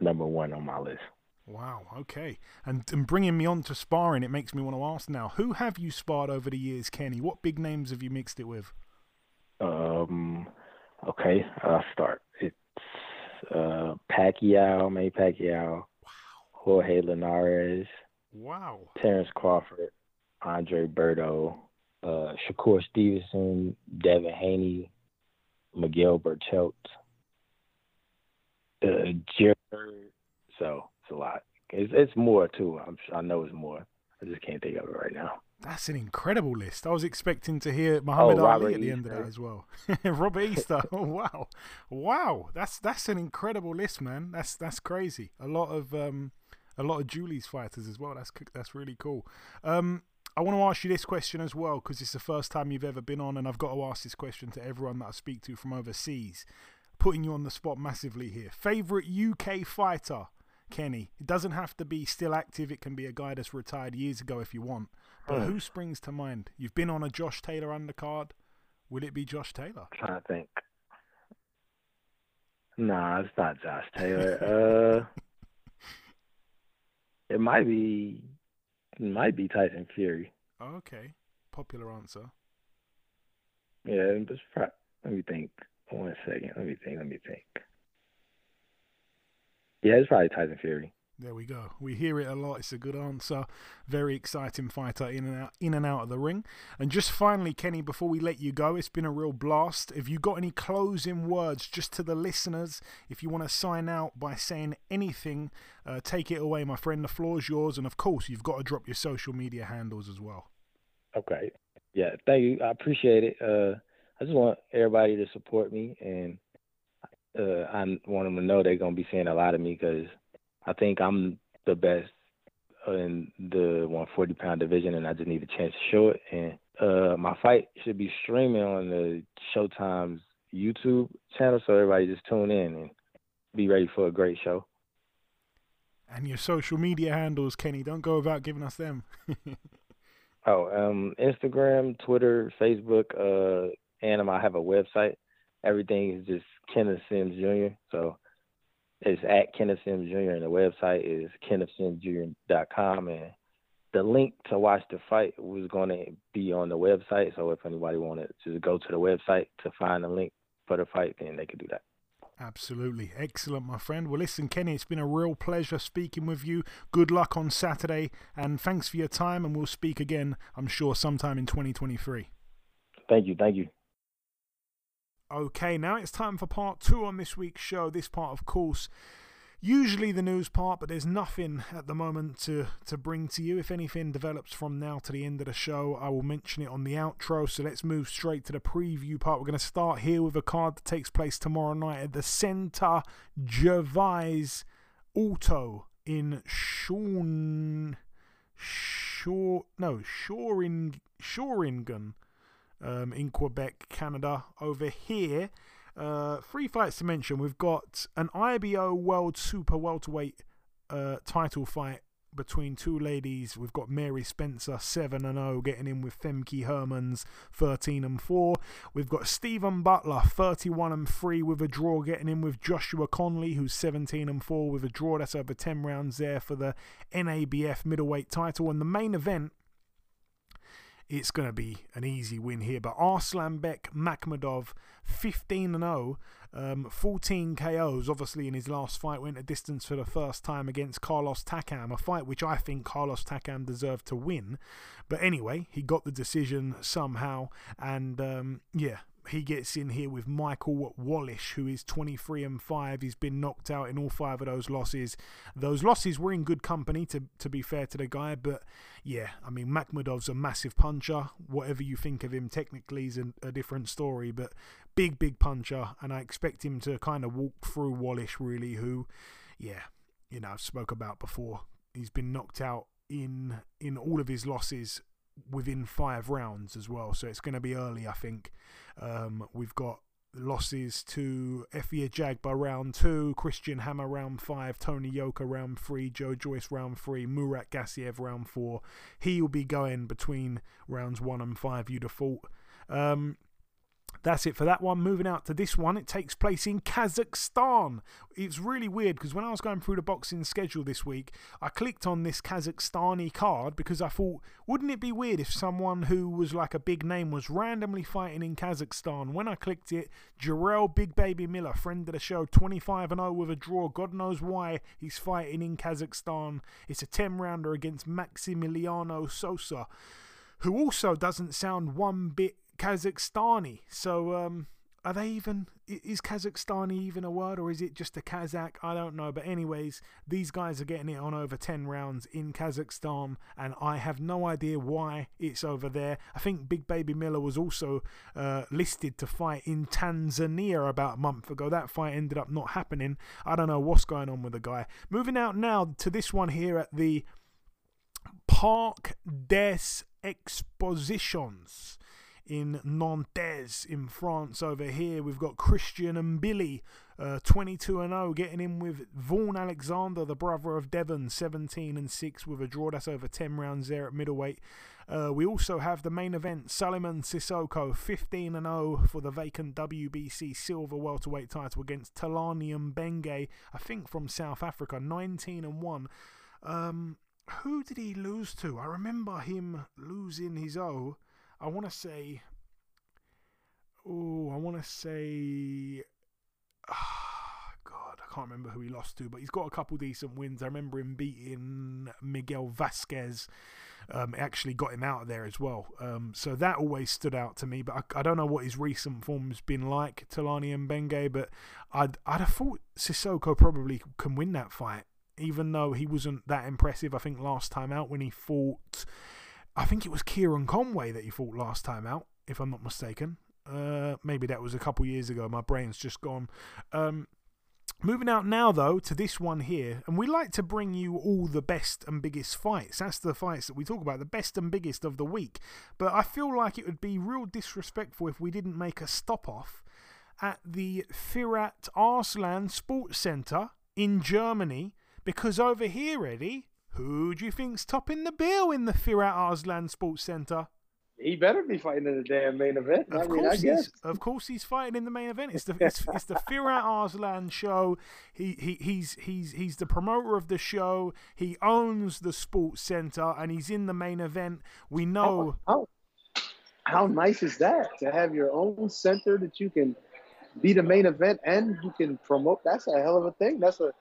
Number one on my list.
Wow. Okay. And and bringing me on to sparring, it makes me want to ask now: Who have you sparred over the years, Kenny? What big names have you mixed it with?
Um. Okay, I'll start. It's uh, Pacquiao, May Pacquiao, wow. Jorge Linares,
wow,
Terence Crawford, Andre Berto, uh, Shakur Stevenson, Devin Haney, Miguel Berchelt, uh, So it's a lot. It's it's more too. I'm I know it's more. I just can't think of it right now.
That's an incredible list. I was expecting to hear Muhammad
oh,
Ali at the
Easter.
end of that as well. [LAUGHS] Robert Easter. oh [LAUGHS] wow, wow. That's that's an incredible list, man. That's that's crazy. A lot of um, a lot of Julie's fighters as well. That's that's really cool. Um, I want to ask you this question as well because it's the first time you've ever been on, and I've got to ask this question to everyone that I speak to from overseas. Putting you on the spot massively here. Favorite UK fighter, Kenny? It doesn't have to be still active. It can be a guy that's retired years ago if you want. But who springs to mind? You've been on a Josh Taylor undercard. Will it be Josh Taylor?
I'm trying to think. Nah, it's not Josh Taylor. uh, [LAUGHS] it might be. It might be Tyson Fury.
Okay, popular answer.
Yeah, just let me think. One second. Let me think. Let me think. Yeah, it's probably Tyson Fury.
There we go. We hear it a lot. It's a good answer. Very exciting fighter in and out, in and out of the ring. And just finally, Kenny, before we let you go, it's been a real blast. Have you got any closing words just to the listeners? If you want to sign out by saying anything, uh, take it away, my friend. The floor's yours. And of course, you've got to drop your social media handles as well.
Okay. Yeah. Thank you. I appreciate it. Uh, I just want everybody to support me, and uh, I want them to know they're gonna be seeing a lot of me because I think I'm the best in the 140 pound division, and I just need a chance to show it. And uh, my fight should be streaming on the Showtime's YouTube channel, so everybody just tune in and be ready for a great show.
And your social media handles, Kenny, don't go without giving us them. [LAUGHS]
oh, um, Instagram, Twitter, Facebook, uh, and I have a website. Everything is just Kenneth Sims Jr. So it's at Kenneth Sims Jr. and the website is kennethsimsjr.com and the link to watch the fight was going to be on the website. So if anybody wanted to go to the website to find the link for the fight, then they could do that.
Absolutely. Excellent, my friend. Well, listen, Kenny, it's been a real pleasure speaking with you. Good luck on Saturday, and thanks for your time, and we'll speak again, I'm sure, sometime in 2023.
Thank you. Thank you.
Okay, now it's time for part two on this week's show. This part, of course, usually the news part, but there's nothing at the moment to, to bring to you. If anything develops from now to the end of the show, I will mention it on the outro. So let's move straight to the preview part. We're going to start here with a card that takes place tomorrow night at the Centre Gervais Auto in Sean. Shore, no, Shoring, Shoringen um, in Quebec, Canada. Over here, uh, three fights to mention. We've got an IBO World Super Welterweight uh, title fight between two ladies. We've got Mary Spencer 7 and 0 getting in with Femke Hermans 13 and 4. We've got Stephen Butler 31 and 3 with a draw getting in with Joshua Conley who's 17 and 4 with a draw. That's over 10 rounds there for the NABF middleweight title. And the main event it's going to be an easy win here. But Arslanbek Makhmudov, 15 and 0, um, 14 KOs. Obviously, in his last fight, went a distance for the first time against Carlos Takam, a fight which I think Carlos Takam deserved to win. But anyway, he got the decision somehow, and um, yeah, he gets in here with Michael Wallisch, who is 23 and 5. He's been knocked out in all five of those losses. Those losses were in good company, to, to be fair to the guy, but yeah, I mean, Makhmudov's a massive puncher. Whatever you think of him, technically, is a, a different story, but big, big puncher, and I expect him to kind of walk through Wallisch, really, who, yeah, you know, I've spoke about before. He's been knocked out in in all of his losses within five rounds as well. So it's going to be early, I think. Um, we've got losses to Efe Ajagba round two, Christian Hammer round five, Tony Yoka round three, Joe Joyce round three, Murat Gassiev round four. He will be going between rounds one and five, you'd have thought. Um, that's it for that one. Moving out to this one, it takes place in Kazakhstan. It's really weird because when I was going through the boxing schedule this week, I clicked on this Kazakhstani card because I thought, wouldn't it be weird if someone who was like a big name was randomly fighting in Kazakhstan? When I clicked it, Jarrell Big Baby Miller, friend of the show, 25 and 0 with a draw. God knows why he's fighting in Kazakhstan. It's a 10 rounder against Maximiliano Sosa, who also doesn't sound one bit Kazakhstani. So, um, are they even? Is Kazakhstani even a word, or is it just a Kazakh? I don't know. But anyways, these guys are getting it on over ten rounds in Kazakhstan, and I have no idea why it's over there. I think Big Baby Miller was also uh, listed to fight in Tanzania about a month ago. That fight ended up not happening. I don't know what's going on with the guy. Moving out now to this one here at the Parc des Expositions in Nantes in France over here. We've got Christian M'Billi, uh, 22 and 0, getting in with Vaughn Alexander, the brother of Devon, 17 and 6 with a draw. That's over 10 rounds there at middleweight. Uh, we also have the main event, Souleymane Cissokho, 15 and 0 for the vacant WBC silver welterweight title against Thulani Mbenge, I think from South Africa, 19 and 1. Um, who did he lose to? I remember him losing his O. I want to say. Oh, I want to say. Oh, [SIGHS] God, I can't remember who he lost to, but he's got a couple decent wins. I remember him beating Miguel Vasquez. Um, actually got him out of there as well. Um, so that always stood out to me. But I, I, don't know what his recent form's been like, Thulani Mbenge. But I'd I'd have thought Cissokho probably can win that fight, even though he wasn't that impressive. I think last time out when he fought. I think it was Kieran Conway that he fought last time out, if I'm not mistaken. Uh, maybe that was a couple years ago. My brain's just gone. Um, moving out now, though, to this one here, and we like to bring you all the best and biggest fights. That's the fights that we talk about, the best and biggest of the week. But I feel like it would be real disrespectful if we didn't make a stop off at the Firat Arslan Sports Centre in Germany, because over here, Eddie, who do you think's topping the bill in the Firat Arslan Sports Centre?
He better be fighting in the damn main event.
Of
I mean,
course,
I guess.
he's, of course, he's fighting in the main event. It's the it's, [LAUGHS] it's the Firat Arslan show. He, he he's he's he's the promoter of the show. He owns the sports center, and he's in the main event. We know.
How, how, how nice is that to have your own center that you can be the main event and you can promote? That's a hell of a thing. That's a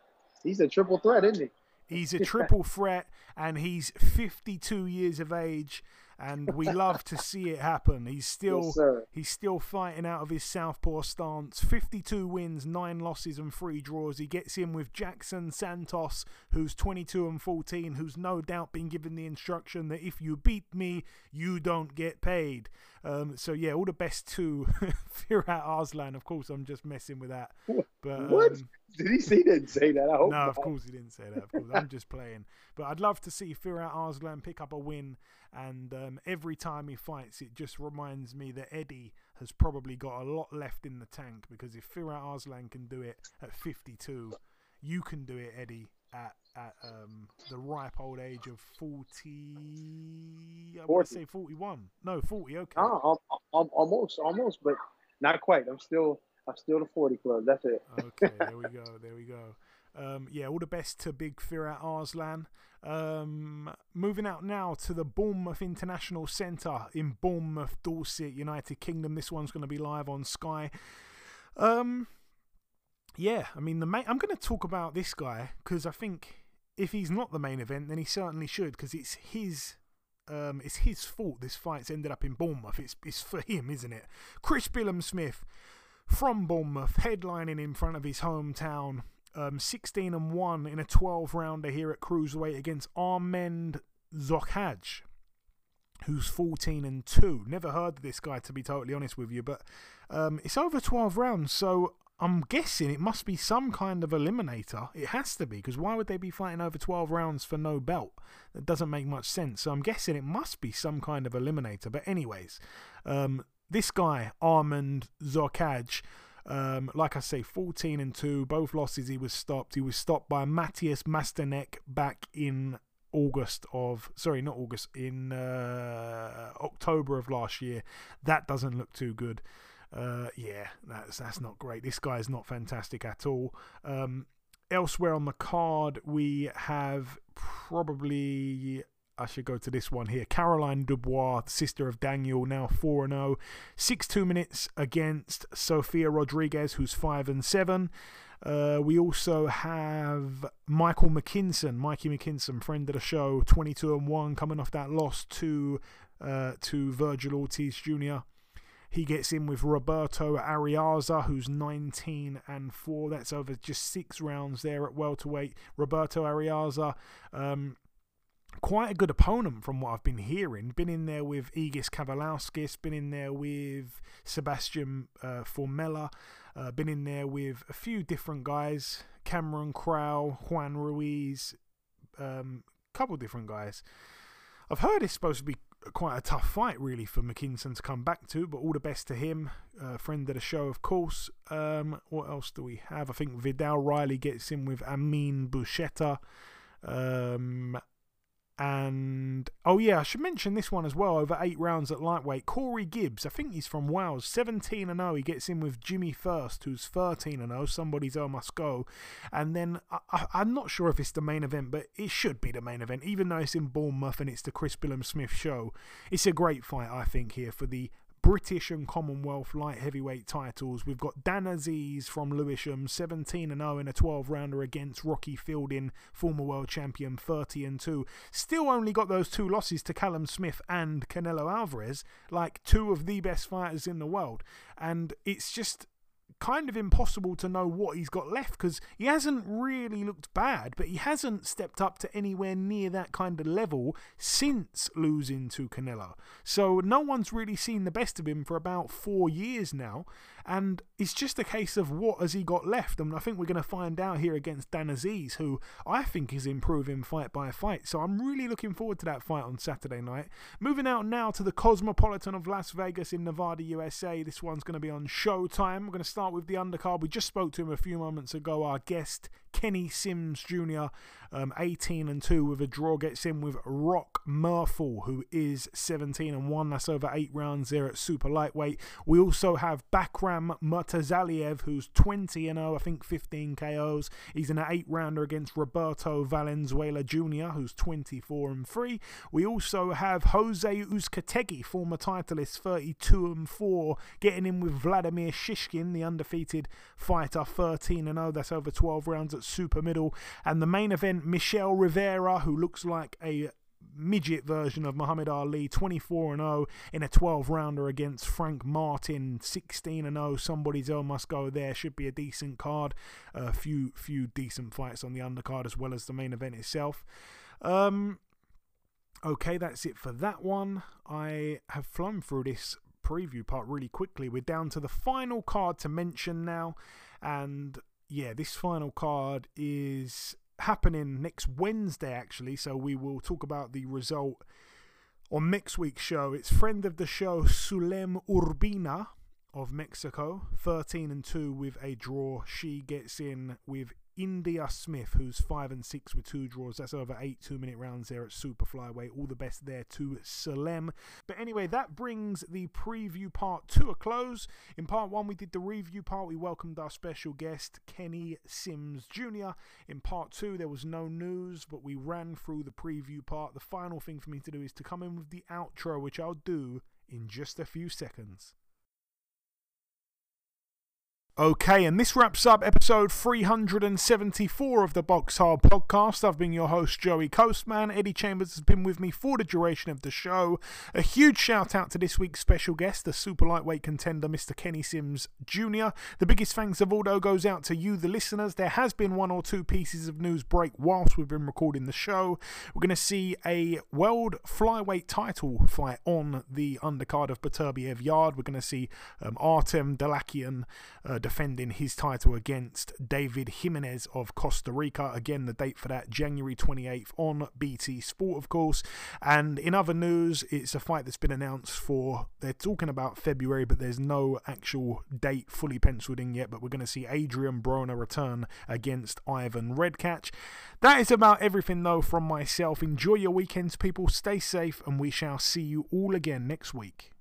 he's a triple threat, isn't he?
He's a triple threat, and he's 52 years of age, and we [LAUGHS] love to see it happen. He's still
Yes,
he's still fighting out of his southpaw stance. 52 wins, nine losses, and three draws. He gets in with Jackson Santos, who's 22 and 14, who's no doubt been given the instruction that if you beat me, you don't get paid. Um, so yeah, all the best to [LAUGHS] Firat Arslan. Of course, I'm just messing with that. [LAUGHS] But
what?
um,
Did he say he didn't say that? I hope
no,
not.
of course he didn't say that. Of course, I'm just playing. But I'd love to see Firat Arslan pick up a win. And um, every time he fights, it just reminds me that Eddie has probably got a lot left in the tank. Because if Firat Arslan can do it at 52, you can do it, Eddie, at at um, the ripe old age of 40. I want
40.
to say 41. No, 40. Okay.
Ah, I'm, I'm almost, almost, but not quite. I'm still, I'm still the 40 club. That's it.
okay, [LAUGHS] there we go. There we go. Um, yeah, all the best to Big Firat Arslan. Um, moving out now to the Bournemouth International Centre in Bournemouth, Dorset, United Kingdom. This one's going to be live on Sky. Um, yeah, I mean the main. I'm going to talk about this guy because I think if he's not the main event, then he certainly should because it's his. Um, it's his fault this fight's ended up in Bournemouth. It's it's for him, isn't it? Chris Billam-Smith from Bournemouth, headlining in front of his hometown. Um, 16 and 1 in a 12 rounder here at Cruiserweight against Armand Zokhaj, who's 14 and 2. Never heard of this guy, to be totally honest with you, but um, it's over 12 rounds, so I'm guessing it must be some kind of eliminator. It has to be, because why would they be fighting over 12 rounds for no belt? That doesn't make much sense. So I'm guessing it must be some kind of eliminator. But, anyways, um, this guy, Armand Zorkaj, um, like I say, 14 and 2, both losses he was stopped. He was stopped by Matthias Masternak back in August of, sorry, not August, in uh, October of last year. That doesn't look too good. Uh, yeah, that's that's not great. This guy is not fantastic at all. Um, elsewhere on the card, we have probably I should go to this one here. Caroline Dubois, sister of Daniel, now 4 0. 6 2 minutes against Sofia Rodriguez, who's 5 and 7. Uh, we also have Michael McKinson, Mikey McKinson, friend of the show, 22 and 1, coming off that loss to, uh, to Virgil Ortiz Jr. He gets in with Roberto Arriaza, who's 19 and 4. That's over just six rounds there at welterweight. Roberto Arriaza, um, quite a good opponent from what I've been hearing. Been in there with Egis Kavaliauskas, been in there with Sebastian uh, Formella, uh, been in there with a few different guys Cameron Crow, Juan Ruiz, a um, couple different guys. I've heard it's supposed to be quite a tough fight, really, for McKinson to come back to, but all the best to him. Uh, friend of the show, of course. Um, what else do we have? I think Vidal Riley gets in with Amin Bouchetta. Um, and oh yeah, I should mention this one as well. Over eight rounds at lightweight, Corey Gibbs. I think he's from Wales. 17 and 0. He gets in with Jimmy First, who's 13 and 0. Somebody's oh must go. And then I, am not sure if it's the main event, but it should be the main event, even though it's in Bournemouth and it's the Chris Billam-Smith show. It's a great fight, I think, here for the British and Commonwealth light heavyweight titles. We've got Dan Azeez from Lewisham, 17 and 0 in a 12 rounder against Rocky Fielding, former world champion, 30 and 2. Still only got those two losses to Callum Smith and Canelo Alvarez, like two of the best fighters in the world. And it's just kind of impossible to know what he's got left because he hasn't really looked bad, but he hasn't stepped up to anywhere near that kind of level since losing to Canelo. So no one's really seen the best of him for about four years now, and it's just a case of what has he got left. And I think we're going to find out here against Dan Azeez, who I think is improving fight by fight. So I'm really looking forward to that fight on Saturday night. Moving out now to the Cosmopolitan of Las Vegas in Nevada, USA. This one's going to be on Showtime. We're going to start with the undercard. We just spoke to him a few moments ago. Our guest, Kenny Sims Jr., um, 18 and 2 with a draw, gets in with Rock Murphel, who is 17 and 1. That's over eight rounds there at super lightweight. We also have Bakhram Murtazaliev, who's 20 and 0, I think 15 KOs. He's in an eight rounder against Roberto Valenzuela Jr., who's 24 and 3. We also have Jose Uzcategui, former titleist, 32 and 4, getting in with Vladimir Shishkin, the undefeated fighter, 13 and 0. That's over 12 rounds at super middle. And the main event, Michel Rivera, who looks like a midget version of Muhammad Ali, 24 and 0 in a 12 rounder against Frank Martin, 16 and 0. Somebody's L must go there. Should be a decent card. A few few decent fights on the undercard as well as the main event itself. Um, okay, that's it for that one. I have flown through this preview part really quickly. We're down to the final card to mention now, and yeah, this final card is happening next Wednesday, actually. So we will talk about the result on next week's show. It's friend of the show, Sulem Urbina of Mexico, 13 and 2 with a draw. She gets in with India Smith, who's five and six with two draws. That's over eight two minute rounds there at super flyweight. All the best there to Sulem. But anyway, that brings the preview part to a close. In part one, we did the review part. We welcomed our special guest, Kenny Sims Jr. In part two, there was no news, but we ran through the preview part. The final thing for me to do is to come in with the outro, which I'll do in just a few seconds. Okay, and this wraps up episode 374 of the Box Hard podcast. I've been your host, Joey Coastman. Eddie Chambers has been with me for the duration of the show. A huge shout out to this week's special guest, the super lightweight contender, Mr. Kenny Sims Jr. The biggest thanks of all, though, goes out to you, the listeners. There has been one or two pieces of news break whilst we've been recording the show. We're going to see a world flyweight title fight on the undercard of Beterbiev Yarde. We're going to see um, Artem Dalakian uh, defending his title against David Jimenez of Costa Rica. Again, the date for that January 28th on BT Sport, of course. And in other news, it's a fight that's been announced for, they're talking about February, but there's no actual date fully penciled in yet. But we're going to see Adrian Broner return against Ivan Redkach. That is about everything, though, from myself. Enjoy your weekends, people. Stay safe, and we shall see you all again next week.